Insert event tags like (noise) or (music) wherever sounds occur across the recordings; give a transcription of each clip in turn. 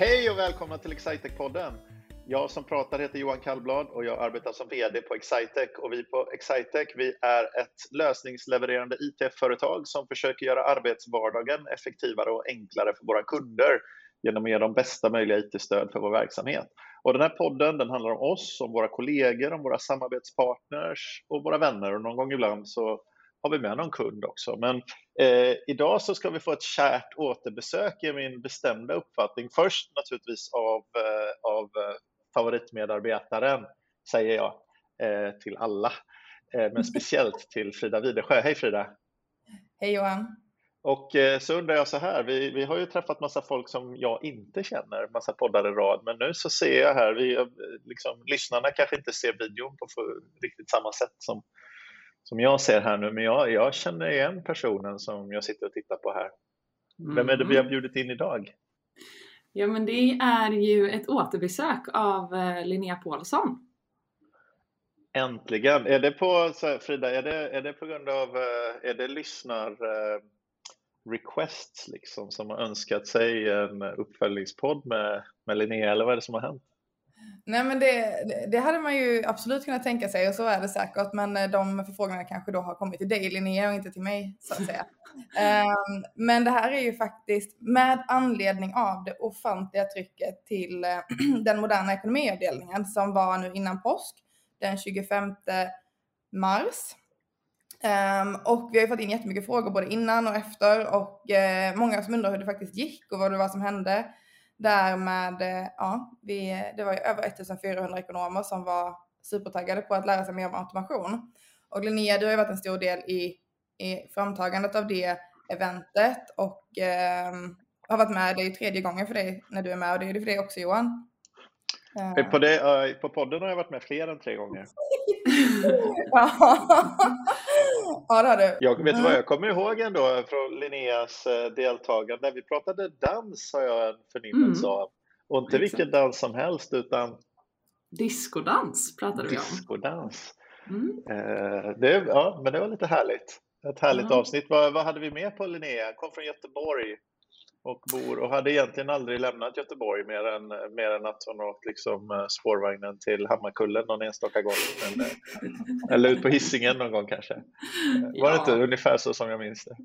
Hej och välkomna till Excitec-podden. Jag som pratar heter Johan Kallblad och jag arbetar som VD på Excitec. Och vi på Excitec vi är ett lösningslevererande IT-företag som försöker göra arbetsvardagen effektivare och enklare för våra kunder genom att ge dem bästa möjliga IT-stöd för vår verksamhet. Och den här podden den handlar om oss, om våra kollegor, om våra samarbetspartners och våra vänner. Och någon gång ibland så har vi med någon kund också. Men eh, idag så ska vi få ett kärt återbesök är min bestämda uppfattning. Först naturligtvis av, eh, av eh, favoritmedarbetaren, säger jag eh, till alla. Eh, men speciellt till Frida Widersjö. Hej Frida! Hej Johan! Och eh, så undrar jag så här, vi, vi har ju träffat massa folk som jag inte känner, massa poddar i rad, men nu så ser jag här, vi, liksom, lyssnarna kanske inte ser videon på riktigt samma sätt som, som jag ser här nu, men jag, jag känner igen personen som jag sitter och tittar på här. Vem är det vi har mm. bjudit in idag? Ja, men det är ju ett återbesök av eh, Linnea Paulsson. Äntligen! Är det på, Frida, är det, är det på grund av, eh, är det lyssnar eh, requests liksom som har önskat sig en uppföljningspodd med, med Linnea eller vad är det som har hänt? Nej men det, det hade man ju absolut kunnat tänka sig och så är det säkert men eh, de förfrågningarna kanske då har kommit till dig Linnea och inte till mig så att säga. um, (laughs) men det här är ju faktiskt med anledning av det ofantliga trycket till uh, (clears throat) den moderna ekonomiavdelningen som var nu innan påsk den 25 mars. Um, och vi har ju fått in jättemycket frågor både innan och efter och uh, många som undrar hur det faktiskt gick och vad det var som hände där med, eh, ja, vi, det var ju över 1400 ekonomer som var supertaggade på att lära sig mer om automation. Och Linnea, du har ju varit en stor del i, i framtagandet av det eventet och eh, har varit med, det är ju tredje gången för dig när du är med och det är det för dig också Johan. På, det, på podden har jag varit med fler än tre gånger. (laughs) (laughs) ja, det har du. Jag vet vad jag kommer ihåg ändå från Linneas eh, deltagande. Vi pratade dans har jag en förnimmelse mm. av. Och inte Exakt. vilken dans som helst utan Diskodans pratade vi om. Diskodans. Mm. Eh, det, ja, men det var lite härligt. Ett härligt mm. avsnitt. Vad, vad hade vi med på Linnea? Kom från Göteborg och bor och hade egentligen aldrig lämnat Göteborg mer än, mer än att hon åkt liksom eh, spårvagnen till Hammarkullen någon enstaka gång. Eller, eller ut på hissingen någon gång kanske. Ja. Var det inte ungefär så som jag minns det?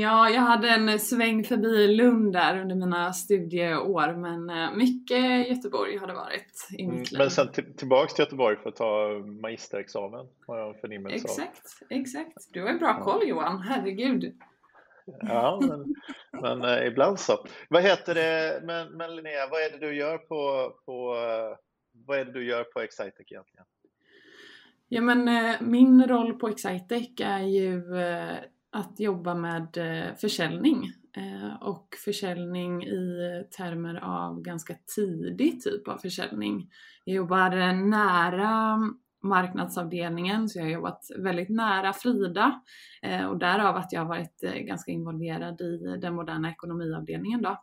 Ja, jag hade en sväng förbi Lund där under mina studieår men eh, mycket Göteborg har det varit i mitt mm, liv. Men sen tillbaks till Göteborg för att ta magisterexamen har jag förnimmelse Exakt, exakt. Du har bra koll Johan, herregud. Ja, men, men eh, ibland så. Vad heter det, men, men Linnea, vad är det du gör på, på, eh, vad är det du gör på Excitec egentligen? Ja, men eh, min roll på Excitec är ju eh, att jobba med eh, försäljning eh, och försäljning i termer av ganska tidig typ av försäljning. Jag jobbar eh, nära marknadsavdelningen så jag har jobbat väldigt nära Frida eh, och därav att jag har varit eh, ganska involverad i den moderna ekonomiavdelningen då.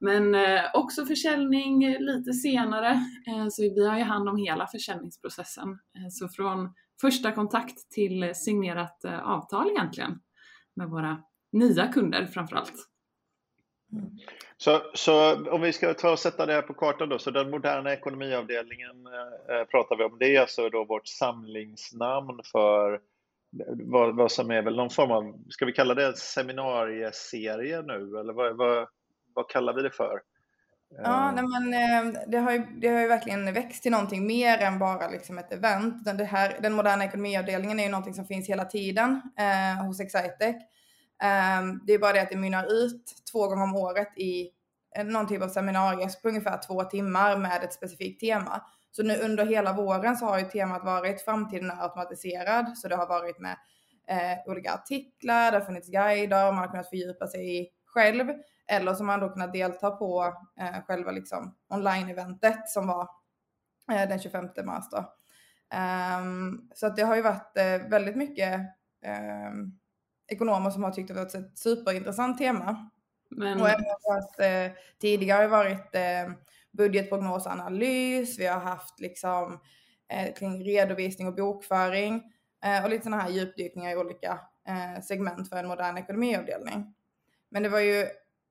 Men eh, också försäljning lite senare eh, så vi har ju hand om hela försäljningsprocessen. Eh, så från första kontakt till signerat eh, avtal egentligen med våra nya kunder framförallt. Mm. Så, så om vi ska ta och sätta det här på kartan då, så den moderna ekonomiavdelningen eh, pratar vi om. Det är alltså då vårt samlingsnamn för vad, vad som är väl någon form av, ska vi kalla det seminarieserie nu eller vad, vad, vad kallar vi det för? Ja, nej men, eh, det, har ju, det har ju verkligen växt till någonting mer än bara liksom ett event. Den, det här, den moderna ekonomiavdelningen är ju någonting som finns hela tiden eh, hos Excitec. Ehm, det är bara det att det mynnar ut två gånger om året i eh, någon typ av seminarium på ungefär två timmar med ett specifikt tema. Så nu under hela våren så har ju temat varit framtiden är automatiserad. Så det har varit med eh, olika artiklar, det har funnits guider, man har kunnat fördjupa sig i själv. Eller så har man då kunnat delta på eh, själva liksom online-eventet som var eh, den 25 mars då. Um, så att det har ju varit eh, väldigt mycket um, ekonomer som har tyckt att det var ett superintressant tema. Men... Och även att, eh, tidigare har varit eh, budgetprognosanalys, vi har haft liksom eh, kring redovisning och bokföring eh, och lite sådana här djupdykningar i olika eh, segment för en modern ekonomiavdelning. Men det var ju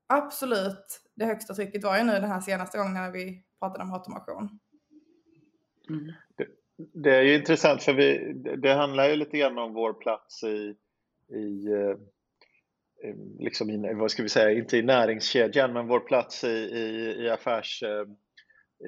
absolut det högsta trycket var ju nu den här senaste gången när vi pratade om automation. Mm. Det, det, är ju intressant för vi, det handlar ju lite grann om vår plats i, i eh, liksom i, vad ska vi säga, inte i näringskedjan, men vår plats i, i, i, affärs, eh,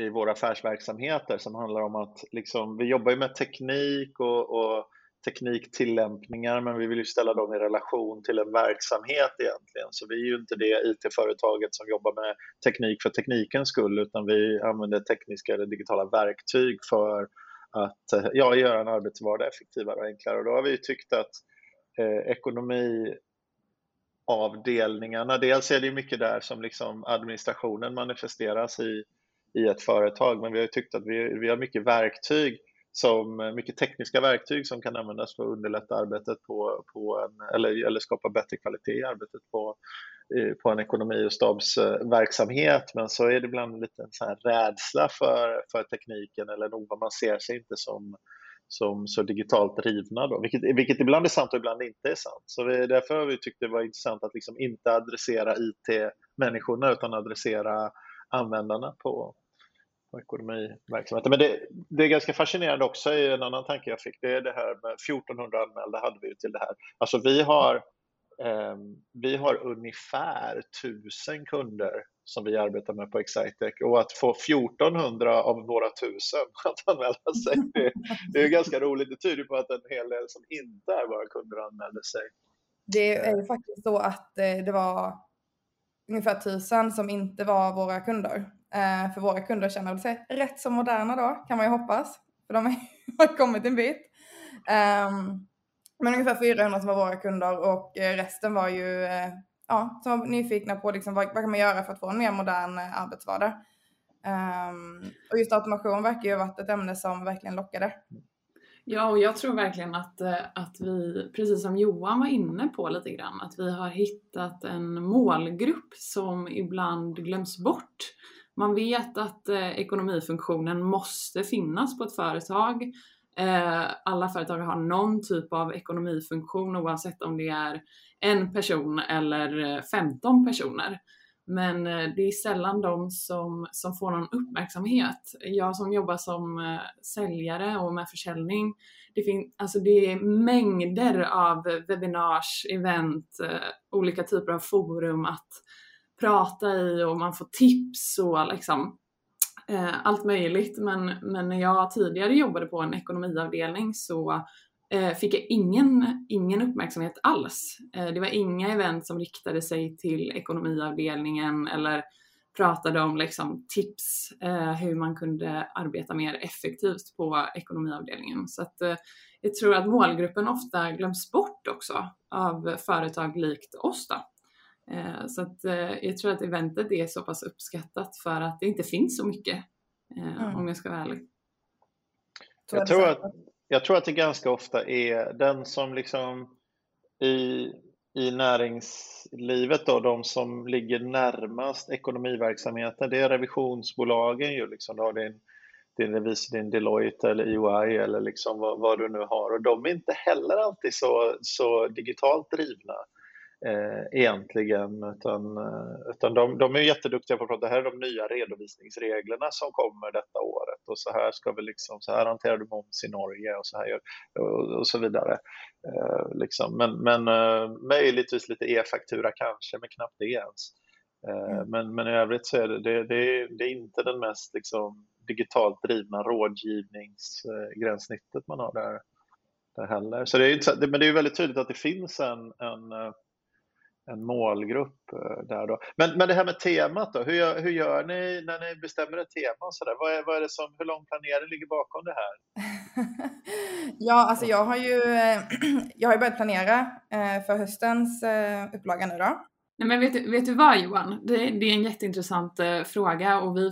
i våra affärsverksamheter som handlar om att liksom, vi jobbar ju med teknik och, och tekniktillämpningar, men vi vill ju ställa dem i relation till en verksamhet egentligen. Så vi är ju inte det IT-företaget som jobbar med teknik för teknikens skull, utan vi använder tekniska eller digitala verktyg för att eh, ja, göra en arbetsvardag effektivare och enklare. Och då har vi tyckt att eh, ekonomiavdelningarna. Dels är det mycket där som liksom administrationen manifesteras i, i ett företag, men vi har tyckt att vi, vi har mycket verktyg som mycket tekniska verktyg som kan användas för att underlätta arbetet på, på en, eller, eller skapa bättre kvalitet i arbetet på, på en ekonomi och stabsverksamhet. Men så är det ibland lite en sån här rädsla för, för tekniken eller nog man ser sig inte som, som så digitalt drivna, då, vilket, vilket ibland är sant och ibland inte är sant. Så vi, därför har vi tyckt det var intressant att liksom inte adressera IT-människorna utan adressera användarna på, på ekonomiverksamheten. Men det, det, är ganska fascinerande också, i en annan tanke jag fick, det är det här med 1400 anmälda hade vi till det här. Alltså vi har, Ehm, vi har ungefär 1000 kunder som vi arbetar med på Excitec och att få 1400 av några tusen (laughs) att anmäla sig, det, det är ganska roligt. Det tyder på att en hel del som inte är våra kunder anmälde sig. Det är ju faktiskt så att eh, det var ungefär tusen som inte var våra kunder. Ehm, för våra kunder känner sig rätt så moderna då, kan man ju hoppas. För de har (laughs) kommit en bit. Ehm, men ungefär 400 som var våra kunder och eh, resten var ju eh, ja, som var nyfikna på liksom, vad, vad kan man göra för att få en mer modern eh, arbetsvardag. Um, och just automation verkar ju ha varit ett ämne som verkligen lockade. Ja, och jag tror verkligen att, att vi, precis som Johan var inne på lite grann, att vi har hittat en målgrupp som ibland glöms bort. Man vet att eh, ekonomifunktionen måste finnas på ett företag. Eh, alla företag har någon typ av ekonomifunktion oavsett om det är en person eller eh, 15 personer. Men eh, det är sällan de som, som får någon uppmärksamhet. Jag som jobbar som säljare och med försäljning, det, fin- alltså det är mängder av webbinars, event, olika typer av forum att prata i och man får tips och liksom Eh, allt möjligt. Men, men när jag tidigare jobbade på en ekonomiavdelning så eh, fick jag ingen, ingen uppmärksamhet alls. Eh, det var inga event som riktade sig till ekonomiavdelningen eller pratade om liksom, tips eh, hur man kunde arbeta mer effektivt på ekonomiavdelningen. Så att, eh, jag tror att målgruppen ofta glöms bort också av företag likt oss. Då. Eh, så att, eh, jag tror att eventet är så pass uppskattat för att det inte finns så mycket, mm. om jag ska vara ärlig. Jag tror att jag tror att det ganska ofta är den som liksom i, i näringslivet då, de som ligger närmast ekonomiverksamheten, det är revisionsbolagen ju liksom. Du har din, din revisor, din Deloitte eller EY eller liksom vad, vad, du nu har och de är inte heller alltid så, så digitalt drivna eh, egentligen. Utan, eh, utan de, de är jätteduktiga på att prata, det här är de nya redovisningsreglerna som kommer detta året och så här ska vi liksom, så här hanterar du moms i Norge och så här och, och så vidare. Eh, liksom. Men, men eh, möjligtvis lite e-faktura kanske, men knappt det ens. Eh, mm. men, men i övrigt så är det, det, det, det är inte den mest liksom, digitalt drivna rådgivningsgränssnittet man har där, där heller. Så det är, men det är väldigt tydligt att det finns en, en en målgrupp eh, där då. Men, men det här med temat då, hur gör, hur gör ni när ni bestämmer ett tema? Och sådär? Vad, är, vad är det som, hur lång planering ligger bakom det här? (laughs) ja, alltså jag har ju, (clears throat) jag har ju börjat planera eh, för höstens eh, upplaga nu då. Nej men vet du, vet du vad Johan? Det, det är en jätteintressant eh, fråga och vi,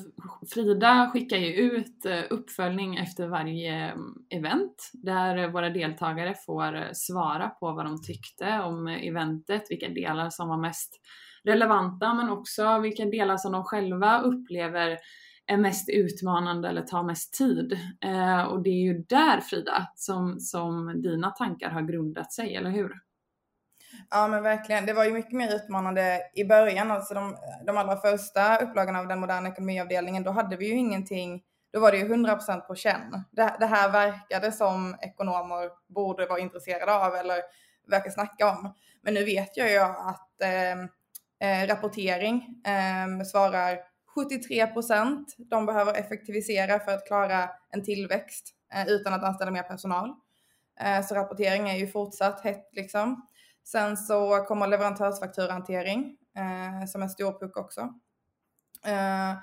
Frida skickar ju ut eh, uppföljning efter varje mm, event där våra deltagare får eh, svara på vad de tyckte om eventet, vilka delar som var mest relevanta men också vilka delar som de själva upplever är mest utmanande eller tar mest tid. Eh, och det är ju där Frida som, som dina tankar har grundat sig, eller hur? Ja men verkligen. Det var ju mycket mer utmanande i början, alltså de, de allra första upplagorna av den moderna ekonomiavdelningen, då hade vi ju ingenting, då var det ju 100% på känn. Det, det här verkade som ekonomer borde vara intresserade av eller verkar snacka om. Men nu vet jag ju att ehm, eh, rapportering eh, svarar 73% De behöver effektivisera för att klara en tillväxt eh, utan att anställa mer personal. Eh, så rapportering är ju fortsatt hett liksom. Sen så kommer leverantörsfakturahantering eh, som en stor puck också. Eh,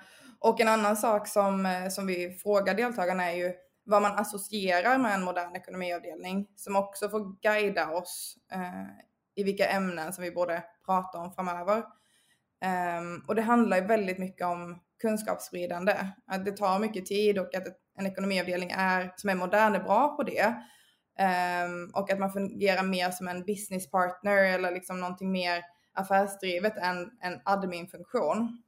och en annan sak som, eh, som vi frågar deltagarna är ju vad man associerar med en modern ekonomiavdelning som också får guida oss eh, i vilka ämnen som vi borde prata om framöver. Eh, och det handlar ju väldigt mycket om kunskapsspridande. Att det tar mycket tid och att en ekonomiavdelning är, som är modern är bra på det. Um, och att man fungerar mer som en business partner eller liksom någonting mer affärsdrivet än en adminfunktion.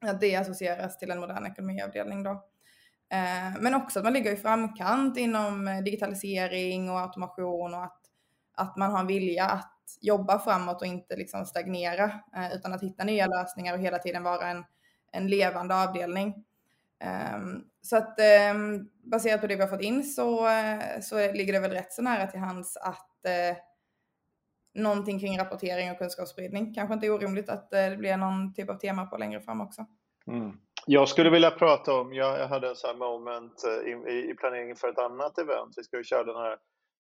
Att det associeras till en modern ekonomiavdelning då. Uh, men också att man ligger i framkant inom eh, digitalisering och automation och att, att man har en vilja att jobba framåt och inte liksom stagnera uh, utan att hitta nya lösningar och hela tiden vara en, en levande avdelning. Um, så att um, baserat på det vi har fått in så, uh, så ligger det väl rätt så nära till hands att uh, någonting kring rapportering och kunskapsspridning. Kanske inte är orimligt att uh, det blir någon typ av tema på längre fram också. Mm. Jag skulle vilja prata om, jag, jag hade en sån här moment i, i, planeringen för ett annat event. Vi ska ju köra den här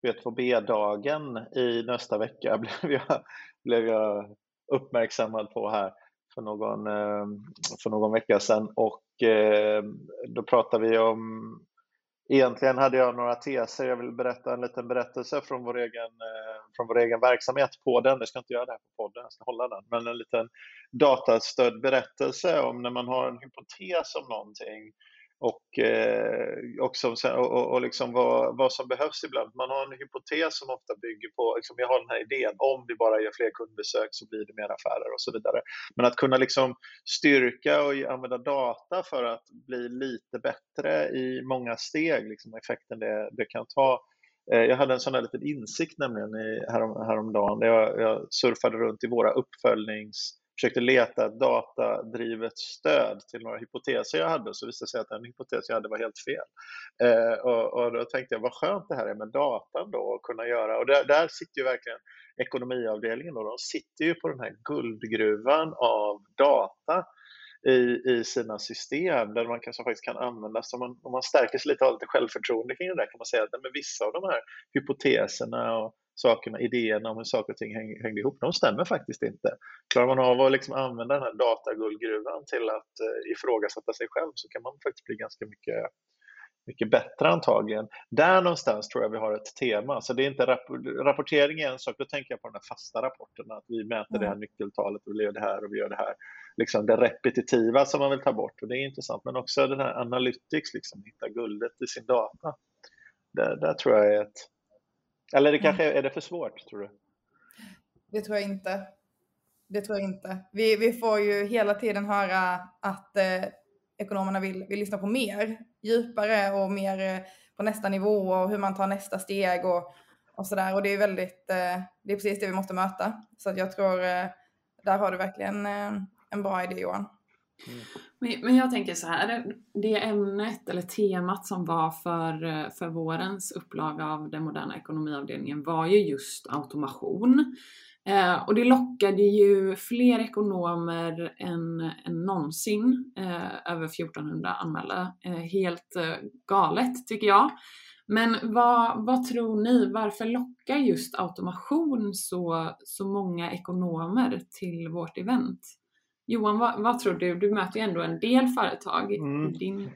B2B-dagen i nästa vecka, (laughs) blev jag, blev jag uppmärksammad på här för någon, eh, för någon vecka sedan. Och eh, då pratade vi om Egentligen hade jag några teser. Jag vill berätta en liten berättelse från vår egen, eh, från vår egen verksamhet på den. Jag ska inte göra det här på podden, jag ska hålla den. Men en liten datastödd berättelse om när man har en hypotes om någonting och, eh, och, som, och, och, liksom vad, vad som behövs ibland. Man har en hypotes som ofta bygger på, liksom, jag har den här idén, om vi bara gör fler kundbesök så blir det mer affärer och så vidare. Men att kunna liksom styrka och använda data för att bli lite bättre i många steg, liksom effekten det, det kan ta. Eh, jag hade en sån här liten insikt nämligen härom, häromdagen. Jag, jag surfade runt i våra uppföljnings försökte leta datadrivet stöd till några hypoteser jag hade, så visade det sig att den hypotes jag hade var helt fel. Eh, och, och, då tänkte jag, vad skönt det här är med datan då, att kunna göra. Och där, där sitter ju verkligen ekonomiavdelningen, och de sitter ju på den här guldgruvan av data i, i sina system där man kanske faktiskt kan använda, så man, om man stärker sig lite och har lite självförtroende kring det där kan man säga att men vissa av de här hypoteserna och sakerna, idéerna om hur saker och ting häng, hängde ihop, de stämmer faktiskt inte. Klarar man av att liksom använda den här dataguldgruvan till att eh, ifrågasätta sig själv så kan man faktiskt bli ganska mycket mycket bättre antagligen. Där någonstans tror jag vi har ett tema. Så det är inte rapportering är en sak, då tänker jag på de här fasta rapporterna, att vi mäter mm. det här mm. nyckeltalet och vi gör det här och vi gör det här. Liksom det repetitiva som man vill ta bort och det är intressant. Men också den här analytics, liksom, hitta guldet i sin data. Där, där tror jag är ett, eller det kanske är det för svårt, tror du? Det tror jag inte. Det tror jag inte. Vi, vi får ju hela tiden höra att eh, ekonomerna vill, vill lyssna på mer, djupare och mer eh, på nästa nivå och hur man tar nästa steg och, och sådär. Och det är väldigt, eh, det är precis det vi måste möta. Så att jag tror, eh, där har du verkligen eh, en bra idé Johan. Mm. Men, men jag tänker så här, det ämnet eller temat som var för, eh, för vårens upplaga av den moderna ekonomiavdelningen var ju just automation. Eh, och det lockade ju fler ekonomer än, än någonsin, eh, över 1400 anmälda. Eh, helt eh, galet tycker jag. Men vad, vad tror ni, varför lockar just automation så, så många ekonomer till vårt event? Johan, vad, vad, tror du? Du möter ju ändå en del företag mm. i din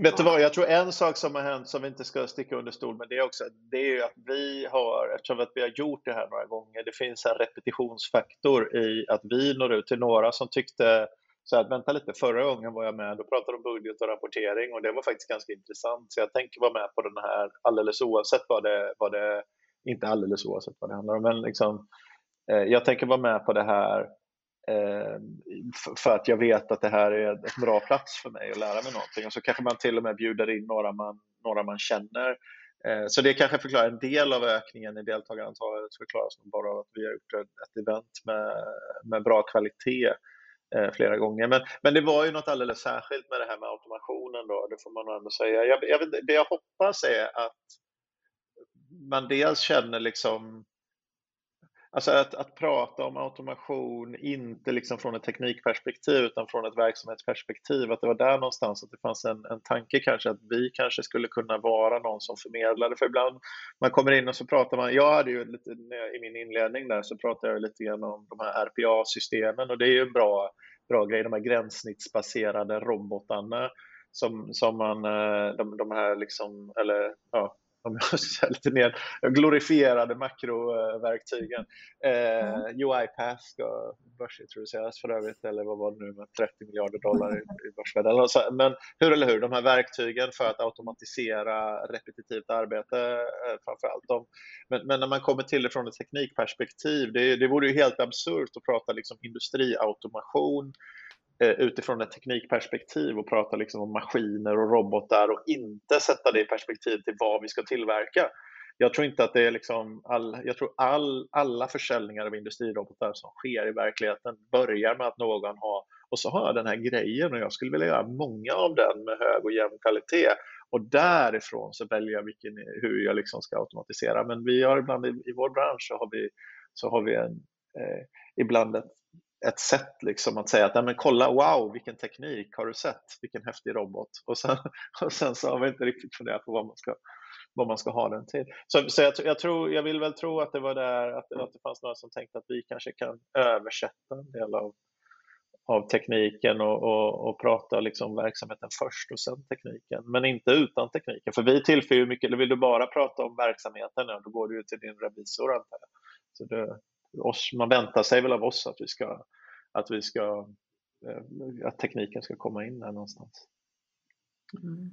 Vet du vad, jag tror en sak som har hänt som vi inte ska sticka under stol med det också, det är att vi har, eftersom att vi har gjort det här några gånger, det finns en repetitionsfaktor i att vi når ut till några som tyckte så att vänta lite, förra gången var jag med, då pratade om budget och rapportering och det var faktiskt ganska intressant. Så jag tänker vara med på den här alldeles oavsett vad det, vad det inte alldeles oavsett vad det handlar om, men liksom, eh, jag tänker vara med på det här Ehm, för att jag vet att det här är en bra plats för mig att lära mig någonting. Och så kanske man till och med bjuder in några man, några man känner ehm, så det kanske förklarar en del av ökningen i deltagarantalet förklaras nog bara av att vi har gjort ett event med, med bra kvalitet eh, flera gånger. Men, men det var ju något alldeles särskilt med det här med automationen då, det får man ändå säga. Jag, jag, det jag hoppas är att man dels känner liksom Alltså att, att prata om automation, inte liksom från ett teknikperspektiv utan från ett verksamhetsperspektiv, att det var där någonstans att det fanns en, en tanke kanske att vi kanske skulle kunna vara någon som förmedlade. För ibland man kommer in och så pratar man, jag hade ju lite, i min inledning där så pratade jag lite grann om de här RPA-systemen och det är ju en bra, bra grej, de här gränssnittsbaserade robotarna som, som man, eh, de, de här liksom, eller ja, om jag ska lite mer glorifierade makroverktygen. Eh, mm. UiPath ska börsintroduceras för övrigt, eller vad var det nu med 30 miljarder dollar i, i börsvärde. Men hur eller hur, de här verktygen för att automatisera repetitivt arbete eh, framför allt. De, men, men, när man kommer till det från ett teknikperspektiv, det, det vore ju helt absurt att prata liksom industriautomation Eh, utifrån ett teknikperspektiv och prata liksom om maskiner och robotar och inte sätta det i perspektiv till vad vi ska tillverka. Jag tror inte att det är liksom all, jag tror all, alla försäljningar av industrirobotar som sker i verkligheten börjar med att någon har, och så har jag den här grejen och jag skulle vilja göra många av den med hög och jämn kvalitet och därifrån så väljer jag vilken, hur jag liksom ska automatisera. Men vi har ibland i, i vår bransch så har vi, så har vi en, eh, ibland ett ett sätt liksom att säga att men kolla, wow, vilken teknik, har du sett? Vilken häftig robot. Och sen, (laughs) och sen så har vi inte riktigt funderat på vad man ska, vad man ska ha den till. Så, så jag, jag, tror, jag vill väl tro att det var där, att, att det fanns några som tänkte att vi kanske kan översätta en del av, av tekniken och, och, och prata liksom verksamheten först och sen tekniken, men inte utan tekniken. För vi tillför ju mycket, eller vill du bara prata om verksamheten, då går du till din revisor antar jag. Så det, oss, man väntar sig väl av oss att vi ska, att vi ska, eh, att tekniken ska komma in där någonstans. Mm.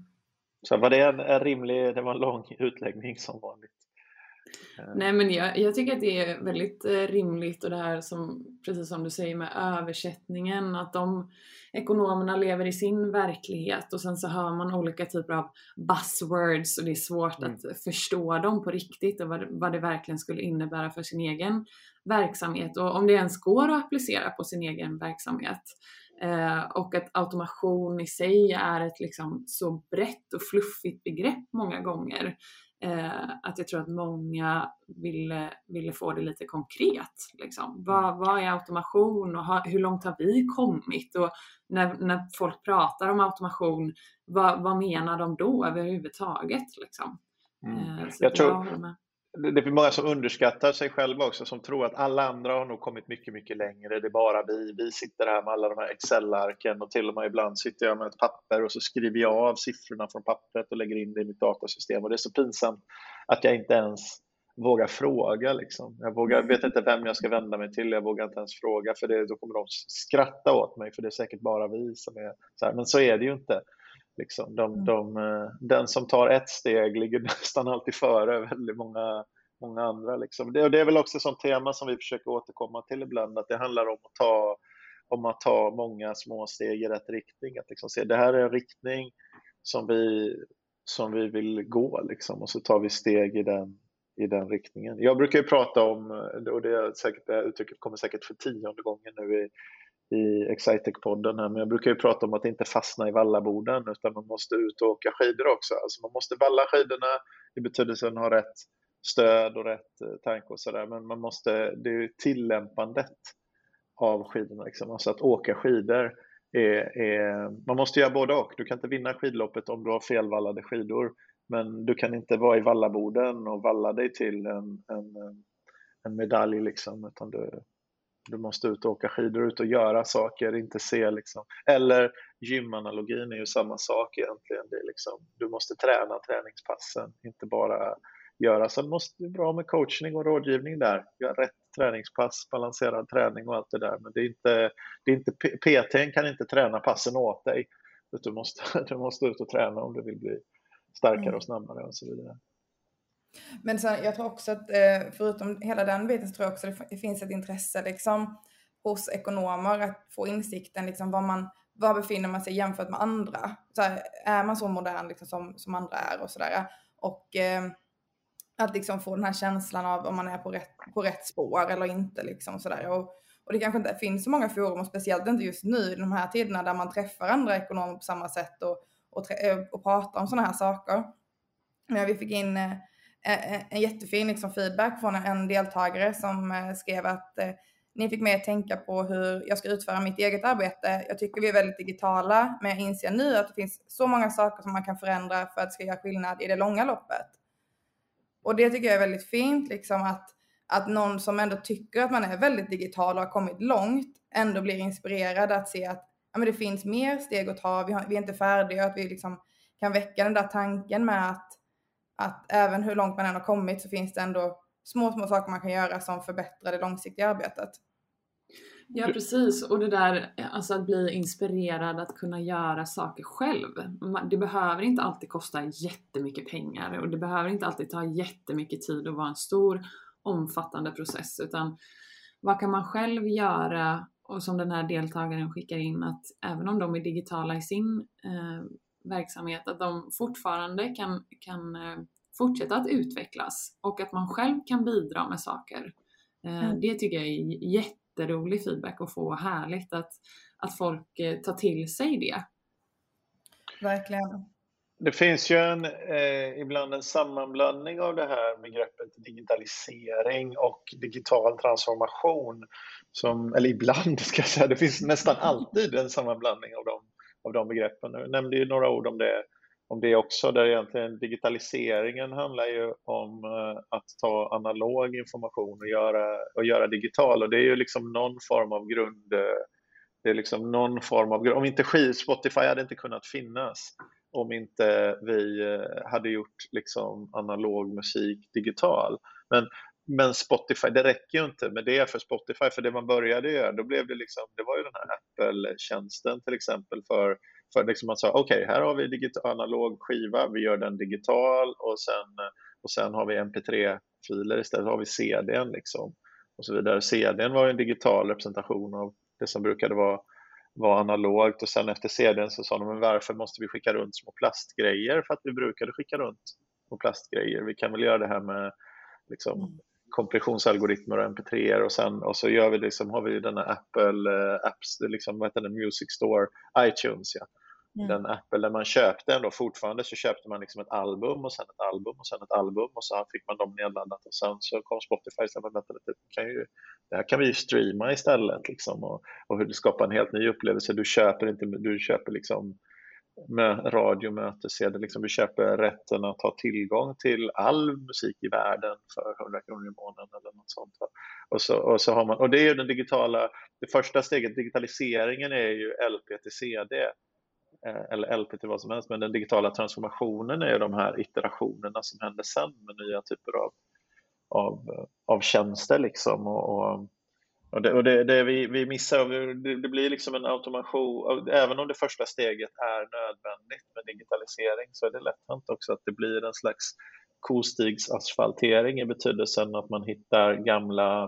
Så var det en, en rimlig, det var en lång utläggning som vanligt. Eh. Nej men jag, jag, tycker att det är väldigt eh, rimligt och det här som, precis som du säger med översättningen, att de ekonomerna lever i sin verklighet och sen så hör man olika typer av buzzwords och det är svårt mm. att förstå dem på riktigt och vad, vad det verkligen skulle innebära för sin egen verksamhet och om det ens går att applicera på sin egen verksamhet. Eh, och att automation i sig är ett liksom så brett och fluffigt begrepp många gånger. Eh, att jag tror att många ville, ville få det lite konkret. Liksom. Vad, vad är automation och ha, hur långt har vi kommit? Och när, när folk pratar om automation, vad, vad menar de då överhuvudtaget? Liksom? Mm. Eh, jag, tror, jag det är många som underskattar sig själva också, som tror att alla andra har nog kommit mycket, mycket längre. Det är bara vi. Vi sitter här med alla de här Excel-arken och till och med ibland sitter jag med ett papper och så skriver jag av siffrorna från pappret och lägger in det i mitt datasystem. Och det är så pinsamt att jag inte ens vågar fråga. Liksom. Jag vågar, vet inte vem jag ska vända mig till. Jag vågar inte ens fråga för det, då kommer de skratta åt mig för det är säkert bara vi som är så här. Men så är det ju inte. Liksom. De, mm. de, eh, den som tar ett steg ligger (laughs) nästan alltid före väldigt många, många andra. Liksom. Det, och det är väl också ett sånt tema som vi försöker återkomma till ibland, att det handlar om att ta, om att ta många små steg i rätt riktning. Att liksom se, det här är en riktning som vi, som vi vill gå liksom, och så tar vi steg i den, i den riktningen. Jag brukar ju prata om, och det, säkert, det uttrycket kommer säkert för tionde gången nu i Excitec-podden här, men jag brukar ju prata om att inte fastna i vallaborden utan man måste ut och åka skidor också. Alltså man måste valla skidorna i betydelsen ha rätt stöd och rätt eh, tanke och sådär, men man måste, det är ju tillämpandet av skidorna, liksom. alltså att åka skidor är, är, man måste göra både och. Du kan inte vinna skidloppet om du har felvallade skidor, men du kan inte vara i vallaborden och valla dig till en, en, en medalj liksom, utan du, du måste ut och åka skidor, ut och göra saker, inte se liksom. Eller gymanalogin är ju samma sak egentligen. Det är liksom, du måste träna träningspassen, inte bara göra. Sen måste det vara bra med coachning och rådgivning där. Göra rätt träningspass, balanserad träning och allt det där. Men det är inte, det är inte, PT kan inte träna passen åt dig. Du måste, (laughs) du måste ut och träna om du vill bli starkare mm. och snabbare och så vidare. Men sen, jag tror också att eh, förutom hela den biten så tror jag också att det finns ett intresse liksom, hos ekonomer att få insikten liksom, var, man, var befinner man sig jämfört med andra. Så här, är man så modern liksom, som, som andra är och sådär. och eh, att liksom få den här känslan av om man är på rätt, på rätt spår eller inte liksom sådär. Och, och det kanske inte finns så många forum och speciellt inte just nu i de här tiderna där man träffar andra ekonomer på samma sätt och, och, eh, och pratar om sådana här saker. Men vi fick in eh, Eh, eh, en jättefin liksom, feedback från en deltagare som eh, skrev att ni fick mig att tänka på hur jag ska utföra mitt eget arbete. Jag tycker vi är väldigt digitala, men jag inser nu att det finns så många saker som man kan förändra för att det ska göra skillnad i det långa loppet. Och det tycker jag är väldigt fint, liksom att, att någon som ändå tycker att man är väldigt digital och har kommit långt ändå blir inspirerad att se att ja, men det finns mer steg att ta, vi, har, vi är inte färdiga, att vi liksom kan väcka den där tanken med att, att även hur långt man än har kommit så finns det ändå små, små saker man kan göra som förbättrar det långsiktiga arbetet. Ja precis och det där alltså att bli inspirerad att kunna göra saker själv. Det behöver inte alltid kosta jättemycket pengar och det behöver inte alltid ta jättemycket tid och vara en stor omfattande process utan vad kan man själv göra och som den här deltagaren skickar in att även om de är digitala i sin eh, verksamhet att de fortfarande kan, kan eh, fortsätta att utvecklas och att man själv kan bidra med saker. Eh, mm. Det tycker jag är jätte jätterolig feedback att få. Härligt att, att folk eh, tar till sig det. Verkligen. Det finns ju en, eh, ibland en sammanblandning av det här begreppet digitalisering och digital transformation. Som, eller ibland ska jag säga, det finns nästan alltid en sammanblandning av de, av de begreppen. Jag nämnde ju några ord om det om det också, där egentligen digitaliseringen handlar ju om eh, att ta analog information och göra, och göra digital och det är ju liksom någon form av grund, eh, det är liksom någon form av, om inte Spotify hade inte kunnat finnas om inte vi eh, hade gjort liksom analog musik digital. Men, men Spotify, det räcker ju inte med det för Spotify, för det man började göra, då blev det liksom, det var ju den här Apple-tjänsten till exempel för för liksom man sa, okej, okay, här har vi digital, analog skiva, vi gör den digital och sen, och sen har vi mp3-filer istället, har vi CDn liksom och så vidare. CDn var ju en digital representation av det som brukade vara, var analogt och sen efter CDn så sa de, men varför måste vi skicka runt små plastgrejer? För att vi brukade skicka runt små plastgrejer. Vi kan väl göra det här med liksom, mm kompressionsalgoritmer och mp3 och sen och så gör vi liksom, har vi den här Apple uh, Apps, liksom, vad heter det, Music Store, iTunes ja. Mm. Den Apple där man köpte ändå fortfarande så köpte man liksom ett album och sen ett album och sen ett album och så fick man dem nedladdat och sen så kom Spotify och sa vänta lite, kan ju, det här kan vi ju streama istället liksom och, och skapar en helt ny upplevelse. Du köper inte, du köper liksom med radiomötessedel, liksom du köper rätten att ha tillgång till all musik i världen för 100 kronor i månaden eller något sånt. Och så, och så har man, och det är ju den digitala, det första steget, digitaliseringen är ju LP till CD eh, eller LP till vad som helst, men den digitala transformationen är de här iterationerna som händer sen med nya typer av, av, av tjänster liksom. och, och och det, och det, det vi, vi missar, det, det, blir liksom en automation, även om det första steget är nödvändigt med digitalisering så är det lätt hänt också att det blir en slags kostigsasfaltering i betydelsen att man hittar gamla,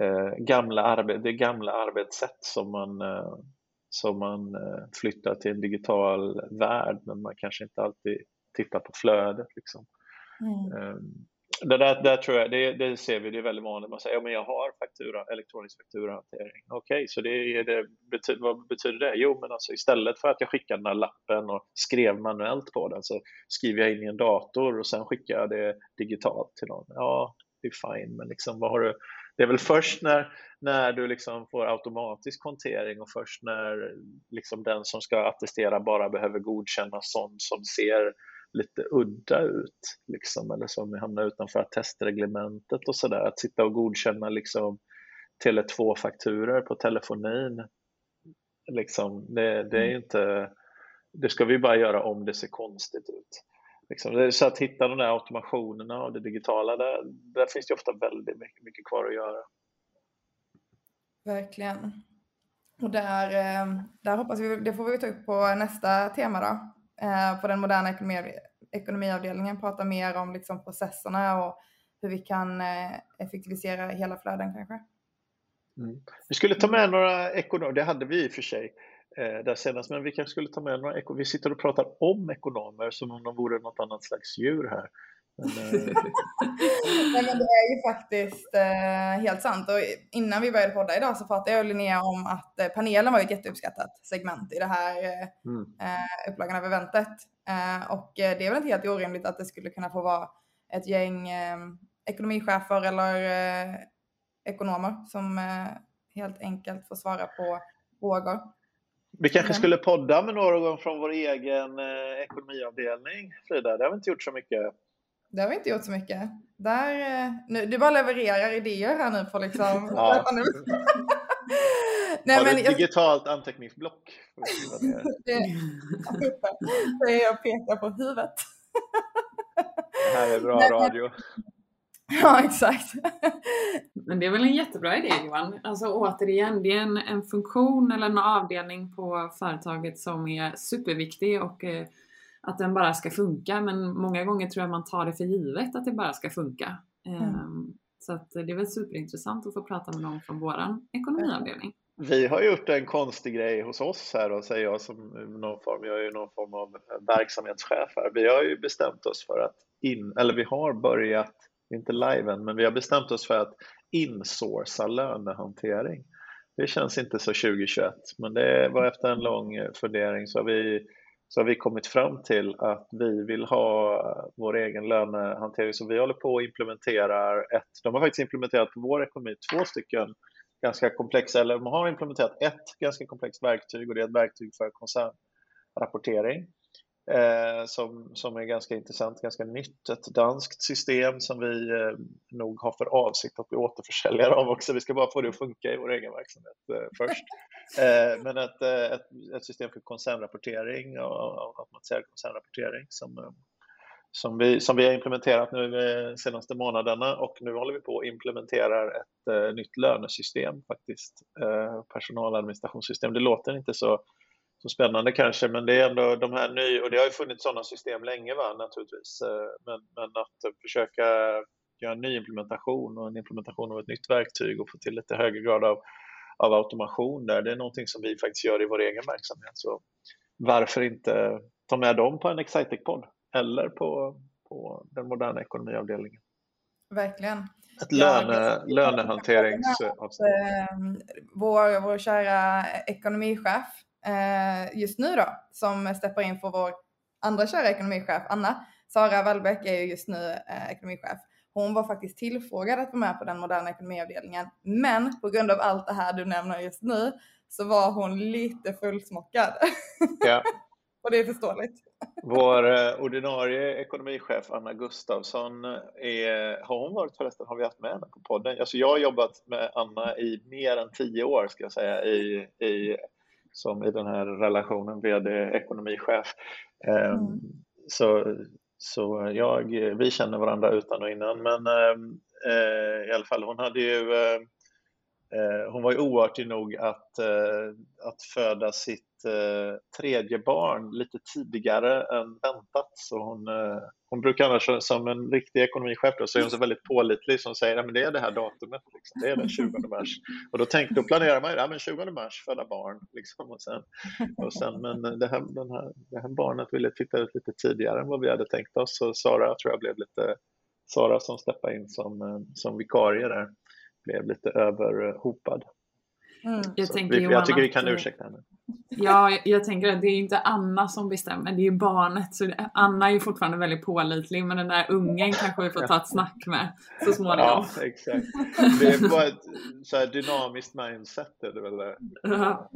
eh, gamla, arbe, det gamla arbetssätt som man, eh, som man eh, flyttar till en digital värld men man kanske inte alltid tittar på flödet. Liksom. Mm. Det där, där tror jag, det, det, ser vi, det är väldigt vanligt. Man säger, ja men jag har faktura, elektronisk fakturahantering. Okej, okay, så det, det betyder, vad betyder det? Jo, men alltså istället för att jag skickar den här lappen och skrev manuellt på den så skriver jag in i en dator och sen skickar jag det digitalt till någon. Ja, det är fine, men liksom vad har du? Det är väl först när, när du liksom får automatisk kontering och först när liksom den som ska attestera bara behöver godkänna sånt som ser lite udda ut, liksom, eller som hamnar utanför testreglementet och sådär. Att sitta och godkänna liksom Tele2-fakturer på telefonin, liksom, det, det, är mm. inte, det ska vi bara göra om det ser konstigt ut. Liksom. Så att hitta de där automationerna och det digitala, där, där finns det ofta väldigt mycket, mycket kvar att göra. Verkligen. Och där, eh, där hoppas vi, det får vi ta upp på nästa tema då eh, på den moderna ekonomi, ekonomiavdelningen prata mer om liksom processerna och hur vi kan eh, effektivisera hela flöden kanske. Mm. Vi skulle ta med några ekonomer, det hade vi i och för sig. eh, där senast, men vi kanske skulle ta med några Vi sitter och pratar om ekonomer som om de vore något annat slags djur här. Men, eh... (laughs) Nej, men det är ju faktiskt eh, helt sant. Och innan vi började podda idag så pratade jag och Linnea om att eh, panelen var ett jätteuppskattat segment i det här eh, mm. Eh, upplagan av eventet. Eh, och det är väl inte helt orimligt att det skulle kunna få vara ett gäng ekonomichefer eller ekonomer som helt enkelt får svara på frågor. Vi kanske skulle podda med några från vår egen ekonomiavdelning, Frida. Det har vi inte gjort så mycket. Det har vi inte gjort så mycket. Där, eh, nu, du bara levererar idéer här nu på liksom... (laughs) Ja. (laughs) Nej, har du ett jag... digitalt anteckningsblock? (laughs) det, är jag pekar på huvudet. Det här är bra radio. Ja, exakt. Men det är väl en jättebra idé Johan. Alltså återigen, det är en, en funktion eller en avdelning på företaget som är superviktig och eh, att den bara ska funka. Men många gånger tror jag man tar det för givet att det bara ska funka. Mm. Ehm, så att det är väl superintressant att få prata med någon från vår ekonomiavdelning. Vi har gjort en konstig grej hos oss här och säger jag som någon form, jag är ju någon form av verksamhetschef här. Vi har ju bestämt oss för att in, eller vi har börjat, inte live än, men vi har bestämt oss för att insourca lönehantering. Det känns inte så 2021, men det var efter en lång fundering så har vi så har vi kommit fram till att vi vill ha vår egen lönehantering. Så vi håller på och implementerar ett, de har faktiskt implementerat på vår ekonomi två stycken ganska komplexa, eller de har implementerat ett ganska komplext verktyg och det är ett verktyg för koncernrapportering eh, som, som är ganska intressant, ganska nytt. Ett danskt system som vi eh, nog har för avsikt att bli återförsäljare av också. Vi ska bara få det att funka i vår egen verksamhet eh, först. (laughs) Eh, men ett, eh, ett, ett, system för koncernrapportering och automatiserad koncernrapportering som, eh, som vi, som vi har implementerat nu de senaste månaderna och nu håller vi på att implementera ett nytt lönesystem faktiskt, personaladministrationssystem. Det låter inte så så spännande kanske, men det är ändå de här nya, och det har ju funnits sådana system länge va, naturligtvis, eh, men, men att försöka göra en ny implementation och en implementation av ett nytt verktyg och få till lite högre grad av, av automation där, det är någonting som vi faktiskt gör i vår egen verksamhet. Så varför inte ta med dem på en Excitec-podd eller på, på den moderna ekonomiavdelningen? Verkligen. Ett löne, lönehanteringsavsnitt. Eh, vår, vår kära ekonomichef just nu då, som steppar in för vår andra kära ekonomichef Anna. Sara Wallbäck är ju just nu eh, ekonomichef. Hon var faktiskt tillfrågad att vara med på den moderna ekonomiavdelningen, men på grund av allt det här du nämner just nu så var hon lite fullsmockad. Ja. (laughs) Och det är förståeligt. Vår eh, ordinarie ekonomichef Anna Gustafsson, är, har hon varit förresten, har vi haft med henne på podden? Alltså jag har jobbat med Anna i mer än tio år ska jag säga i, i som i den här relationen vd ekonomichef. Ehm, mm. Så, så jag, vi känner varandra utan och innan men ehm, eh, i alla fall hon hade ju eh, Eh, hon var ju oartig nog att, eh, att föda sitt eh, tredje barn lite tidigare än väntat. Så hon, hon brukar annars som en riktig ekonomichef då, så är hon så väldigt pålitlig som säger att det är det här datumet, liksom. det är den 20 mars. Och då, tänkte, då planerar man ju, ja men 20 mars föda barn. Liksom. Och sen, och sen, men det här, den här, det här barnet ville titta ut lite tidigare än vad vi hade tänkt oss. Så Sara tror jag blev lite, Sara som steppade in som, som vikarie där, blev lite överhopad. Mm. Jag, vi, jag tycker vi kan ursäkta henne. Ja, jag tänker att det är inte Anna som bestämmer, det är barnet. Så Anna är ju fortfarande väldigt pålitlig, men den där ungen kanske vi får ta ett snack med så småningom. Ja, exakt. Det är bara ett så här dynamiskt mindset. Är det väl det? Ja.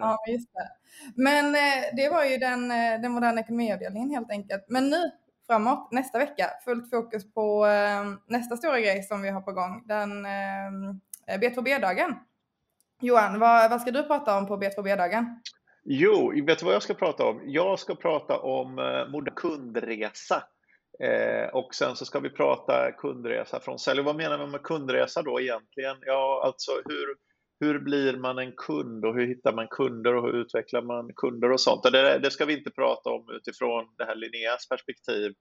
ja, just det. Men eh, det var ju den, eh, den moderna ekonomiavdelningen helt enkelt. Men nu framåt, nästa vecka, fullt fokus på eh, nästa stora grej som vi har på gång. Den eh, B2B-dagen. Johan, vad, vad ska du prata om på B2B-dagen? Jo, vet du vad jag ska prata om? Jag ska prata om eh, kundresa. Eh, och sen så ska vi prata kundresa från sälj. Vad menar man med kundresa då egentligen? Ja, alltså hur, hur blir man en kund och hur hittar man kunder och hur utvecklar man kunder och sånt. Det, det ska vi inte prata om utifrån det här Linneas perspektiv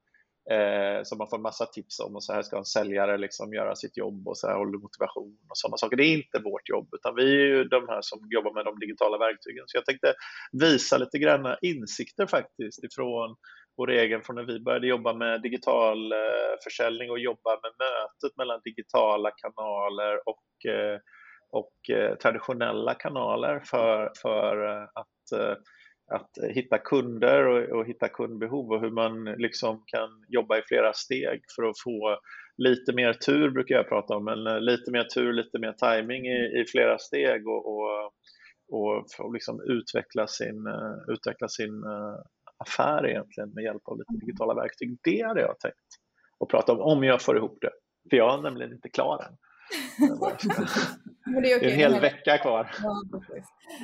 eh, som man får massa tips om och så här ska en säljare liksom göra sitt jobb och så här håller motivation och sådana saker. Det är inte vårt jobb utan vi är ju de här som jobbar med de digitala verktygen. Så jag tänkte visa lite grann insikter faktiskt ifrån vår egen från när vi började jobba med digital eh, försäljning och jobba med mötet mellan digitala kanaler och, eh, och eh, traditionella kanaler för, för eh, att eh, att hitta kunder och, och, hitta kundbehov och hur man liksom kan jobba i flera steg för att få lite mer tur brukar jag prata om, men eh, lite mer tur, lite mer timing i, i flera steg och, och, och liksom utveckla sin, utveckla sin affär egentligen med hjälp av lite digitala verktyg. Det hade jag tänkt att prata om, om jag får ihop det. För jag är nämligen inte klar än. Men det är, okay. det är en hel vecka kvar. Ja,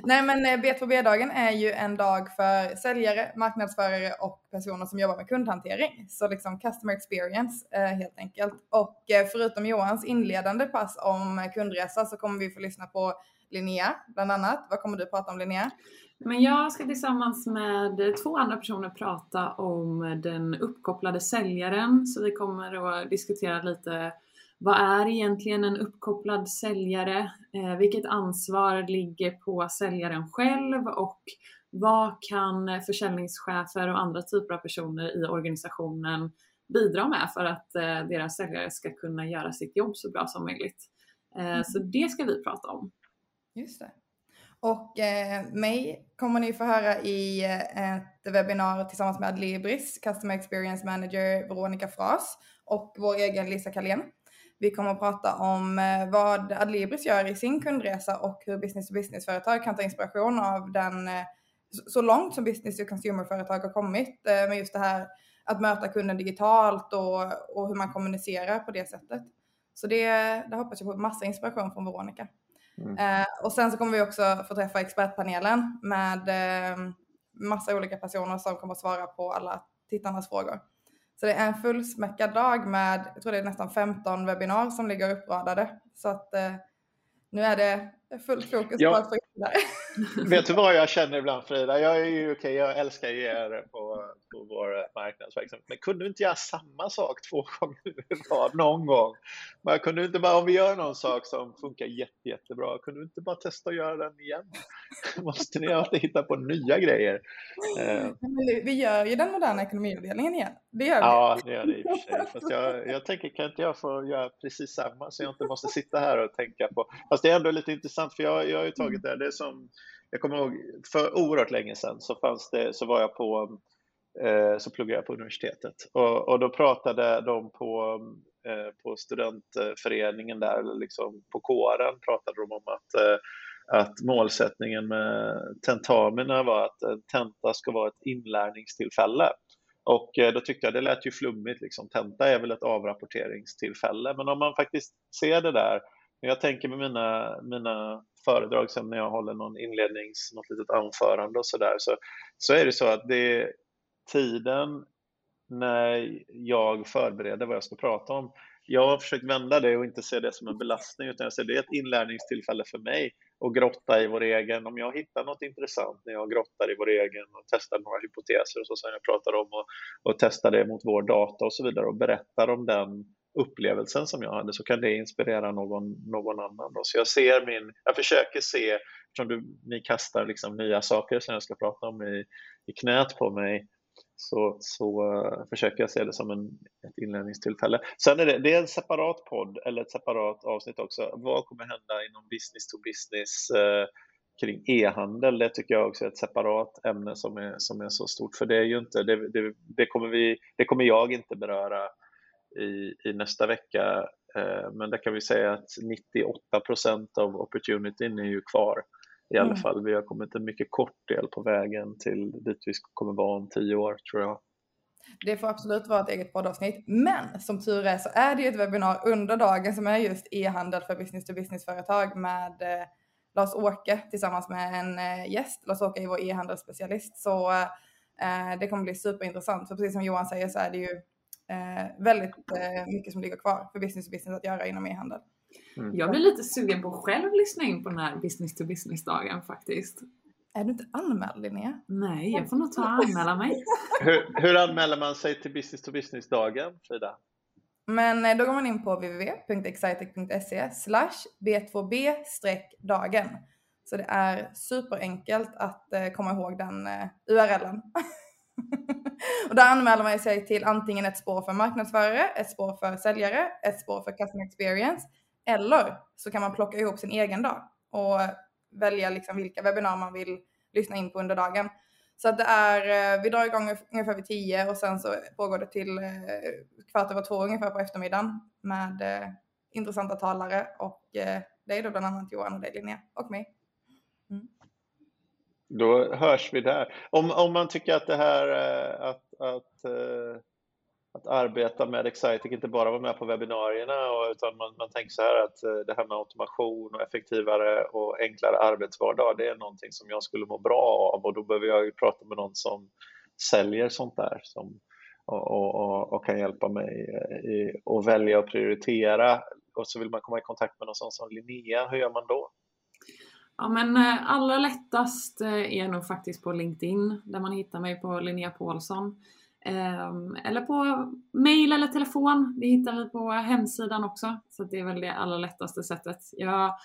Nej men eh, B2B-dagen är ju en dag för säljare, marknadsförare och personer som jobbar med kundhantering. Så liksom customer experience eh, helt enkelt. Och eh, förutom Johans inledande pass om kundresa så kommer vi få lyssna på Linnea bland annat. Vad kommer du prata om Linnea? Men jag ska tillsammans med två andra personer prata om den uppkopplade säljaren. Så vi kommer att diskutera lite vad är egentligen en uppkopplad säljare? Eh, vilket ansvar ligger på säljaren själv och vad kan försäljningschefer och andra typer av personer i organisationen bidra med för att eh, deras säljare ska kunna göra sitt jobb så bra som möjligt? Eh, mm. Så det ska vi prata om. Just det. Och eh, mig kommer ni få höra i ett webbinar tillsammans med Adlibris, Customer Experience Manager Veronica Fras och vår egen Lisa Kalén. Vi kommer att prata om eh, vad Adlibris gör i sin kundresa och hur business to business-företag kan ta inspiration av den eh, så långt som business to consumer-företag har kommit eh, med just det här att möta kunden digitalt och, och hur man kommunicerar på det sättet. Så det, det hoppas jag på massa inspiration från Veronica. Mm. Eh, och sen så kommer vi också få träffa expertpanelen med eh, massa olika personer som kommer att svara på alla tittarnas frågor. Så det är en fullsmäckad dag med, jag tror det är nästan 15 webbinar som ligger uppradade. Så att eh, nu är det fullt fokus ja. på att få. (laughs) Vet du vad jag känner ibland Frida? Jag är ju okej, okay, jag älskar ju er på, på vår marknadsverksamhet, men kunde du inte göra samma sak två (laughs) gånger i rad någon gång? Men kunde inte bara, om vi gör någon sak som funkar jätte, jättebra, kunde du inte bara testa att göra den igen? (laughs) Måste ni alltid hitta på nya grejer? Eh. Vi gör ju den moderna ekonomiavdelningen igen. Det gör vi. Ja, det gör det i och för sig. Fast jag, jag tänker, kan inte jag få göra precis samma så jag inte måste sitta här och tänka på, fast det är ändå lite intressant för jag, jag har ju tagit det, det som jag kommer ihåg för oerhört länge sedan så fanns det, så var jag på, eh, så pluggade jag på universitetet och, och då pratade de på, eh, på studentföreningen där, liksom på kåren pratade de om att eh, att målsättningen med tentamina var att eh, tenta ska vara ett inlärningstillfälle. Och eh, då tyckte jag det lät ju flummigt, liksom. tenta är väl ett avrapporteringstillfälle. Men om man faktiskt ser det där, jag tänker med mina, mina föredrag sen när jag håller någon inlednings, något litet anförande och sådär, så, så är det så att det är tiden när jag förbereder vad jag ska prata om. Jag har försökt vända det och inte se det som en belastning utan jag ser det är ett inlärningstillfälle för mig att grotta i vår egen, om jag hittar något intressant när jag grottar i vår egen och testar några hypoteser och så som jag pratar om och, och testar det mot vår data och så vidare och berättar om den upplevelsen som jag hade så kan det inspirera någon, någon annan. Då. Så jag ser min, jag försöker se, eftersom du, ni kastar liksom nya saker som jag ska prata om i, i knät på mig, så, så uh, försöker jag se det som en, ett inlärningstillfälle. Sen är det, det är en separat podd eller ett separat avsnitt också. Vad kommer hända inom business to business uh, kring e-handel? Det tycker jag också är ett separat ämne som är, som är så stort. För det är ju inte, det, det, det kommer, vi, det kommer jag inte beröra i, i nästa vecka. Eh, men där kan vi säga att 98 procent av opportunityn är ju kvar i alla mm. fall. Vi har kommit en mycket kort del på vägen till dit vi kommer vara om tio år tror jag. Det får absolut vara ett eget poddavsnitt. Men som tur är så är det ju ett webbinar under dagen som är just e-handel för business to business-företag med eh, Lars-Åke tillsammans med en eh, gäst. Lars-Åke är vår e-handelsspecialist. Så eh, det kommer bli superintressant. För precis som Johan säger så är det ju eh, väldigt eh, mycket som ligger kvar för business to business att göra inom e-handel. Mm. Jag blir lite sugen på att själv lyssna in på den här business to business dagen faktiskt. Är du inte anmäld Linnea? Nej, jag får nog ta och anmäla mig. (laughs) hur, hur anmäler man sig till Business to Business-dagen, Frida? Men eh, då går man in på www.excitec.se slash b2b-dagen. Så det är superenkelt att eh, komma ihåg den eh, URLen. (laughs) (laughs) och där anmäler man sig till antingen ett spår för marknadsförare, ett spår för säljare, ett spår för customer experience eller så kan man plocka ihop sin egen dag och välja liksom vilka webbinar man vill lyssna in på under dagen. Så att det är, eh, vi drar igång ungefär vid tio och sen så pågår det till eh, kvart över två ungefär på eftermiddagen med eh, intressanta talare och det är då bland annat Johan och dig Linnea och mig. Då hörs vi där. Om, om man tycker att det här eh, att, att eh, att arbeta med Excitec, inte bara vara med på webbinarierna utan man, man tänker så här att eh, det här med automation och effektivare och enklare arbetsvardag, det är någonting som jag skulle må bra av och då behöver jag ju prata med någon som säljer sånt där som, och, och, och kan hjälpa mig att välja och prioritera. Och så vill man komma i kontakt med någon sån som Linnea, hur gör man då? Ja men eh, allra lättast eh, är nog faktiskt på LinkedIn där man hittar mig på Linnea Paulsson. Ehm, eller på mail eller telefon. Det hittar vi på hemsidan också. Så det är väl det allra lättaste sättet. Jag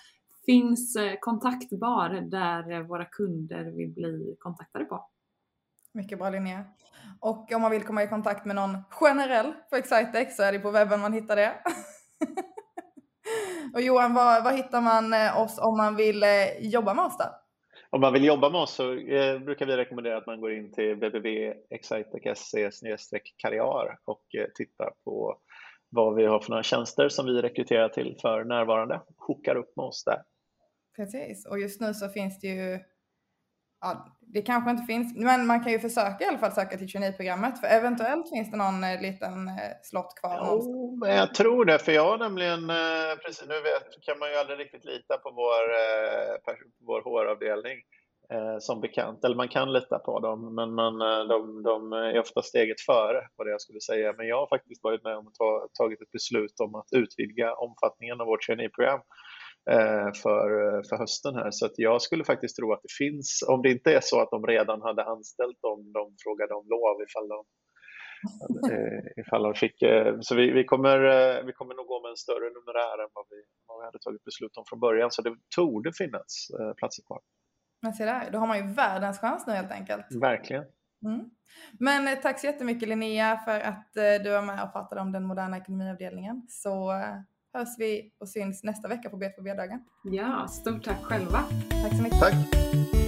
finns eh, kontaktbar där våra kunder vill bli kontaktade på. Mycket bra Linnea. Och om man vill komma i kontakt med någon generell på Excitex så är det på webben man hittar det. (laughs) (laughs) Och Johan, var, var hittar man eh, oss om man vill eh, jobba med oss då? om man vill jobba med oss så eh, brukar vi rekommendera att man går in till www.excitec.se karriär och eh, tittar på vad vi har för några tjänster som vi rekryterar till för närvarande. Hookar upp med oss där. Precis, och just nu så finns det ju ja, det kanske inte finns, men man kan ju försöka i alla fall söka till traineeprogrammet för eventuellt finns det någon eh, liten eh, slott kvar. Jo, men jag tror det, för jag har nämligen, eh, precis nu vet, kan man ju aldrig riktigt lita på vår, vår HR-avdelning som bekant, eller man kan lita på dem, men man, de, de är ofta steget före på det jag skulle säga. Men jag har faktiskt varit med om att ta, tagit ett beslut om att utvidga omfattningen av vårt traineeprogram för, för hösten här. Så att jag skulle faktiskt tro att det finns, om det inte är så att de redan hade anställt dem, de frågade om lov ifall de, eh, ifall de fick. Eh, så vi, vi, kommer, vi kommer nog gå med en större numerär än vad vi, vad vi hade tagit beslut om från början. Så det torde finnas platser kvar. Men se där, då har man ju världens chans nu helt enkelt. Verkligen. Mm. Men tack så jättemycket Linnea för att du var med och pratade om den moderna ekonomiavdelningen. Så hörs vi och syns nästa vecka på B2B-dagen. Ja, stort tack själva. Tack så mycket. Tack.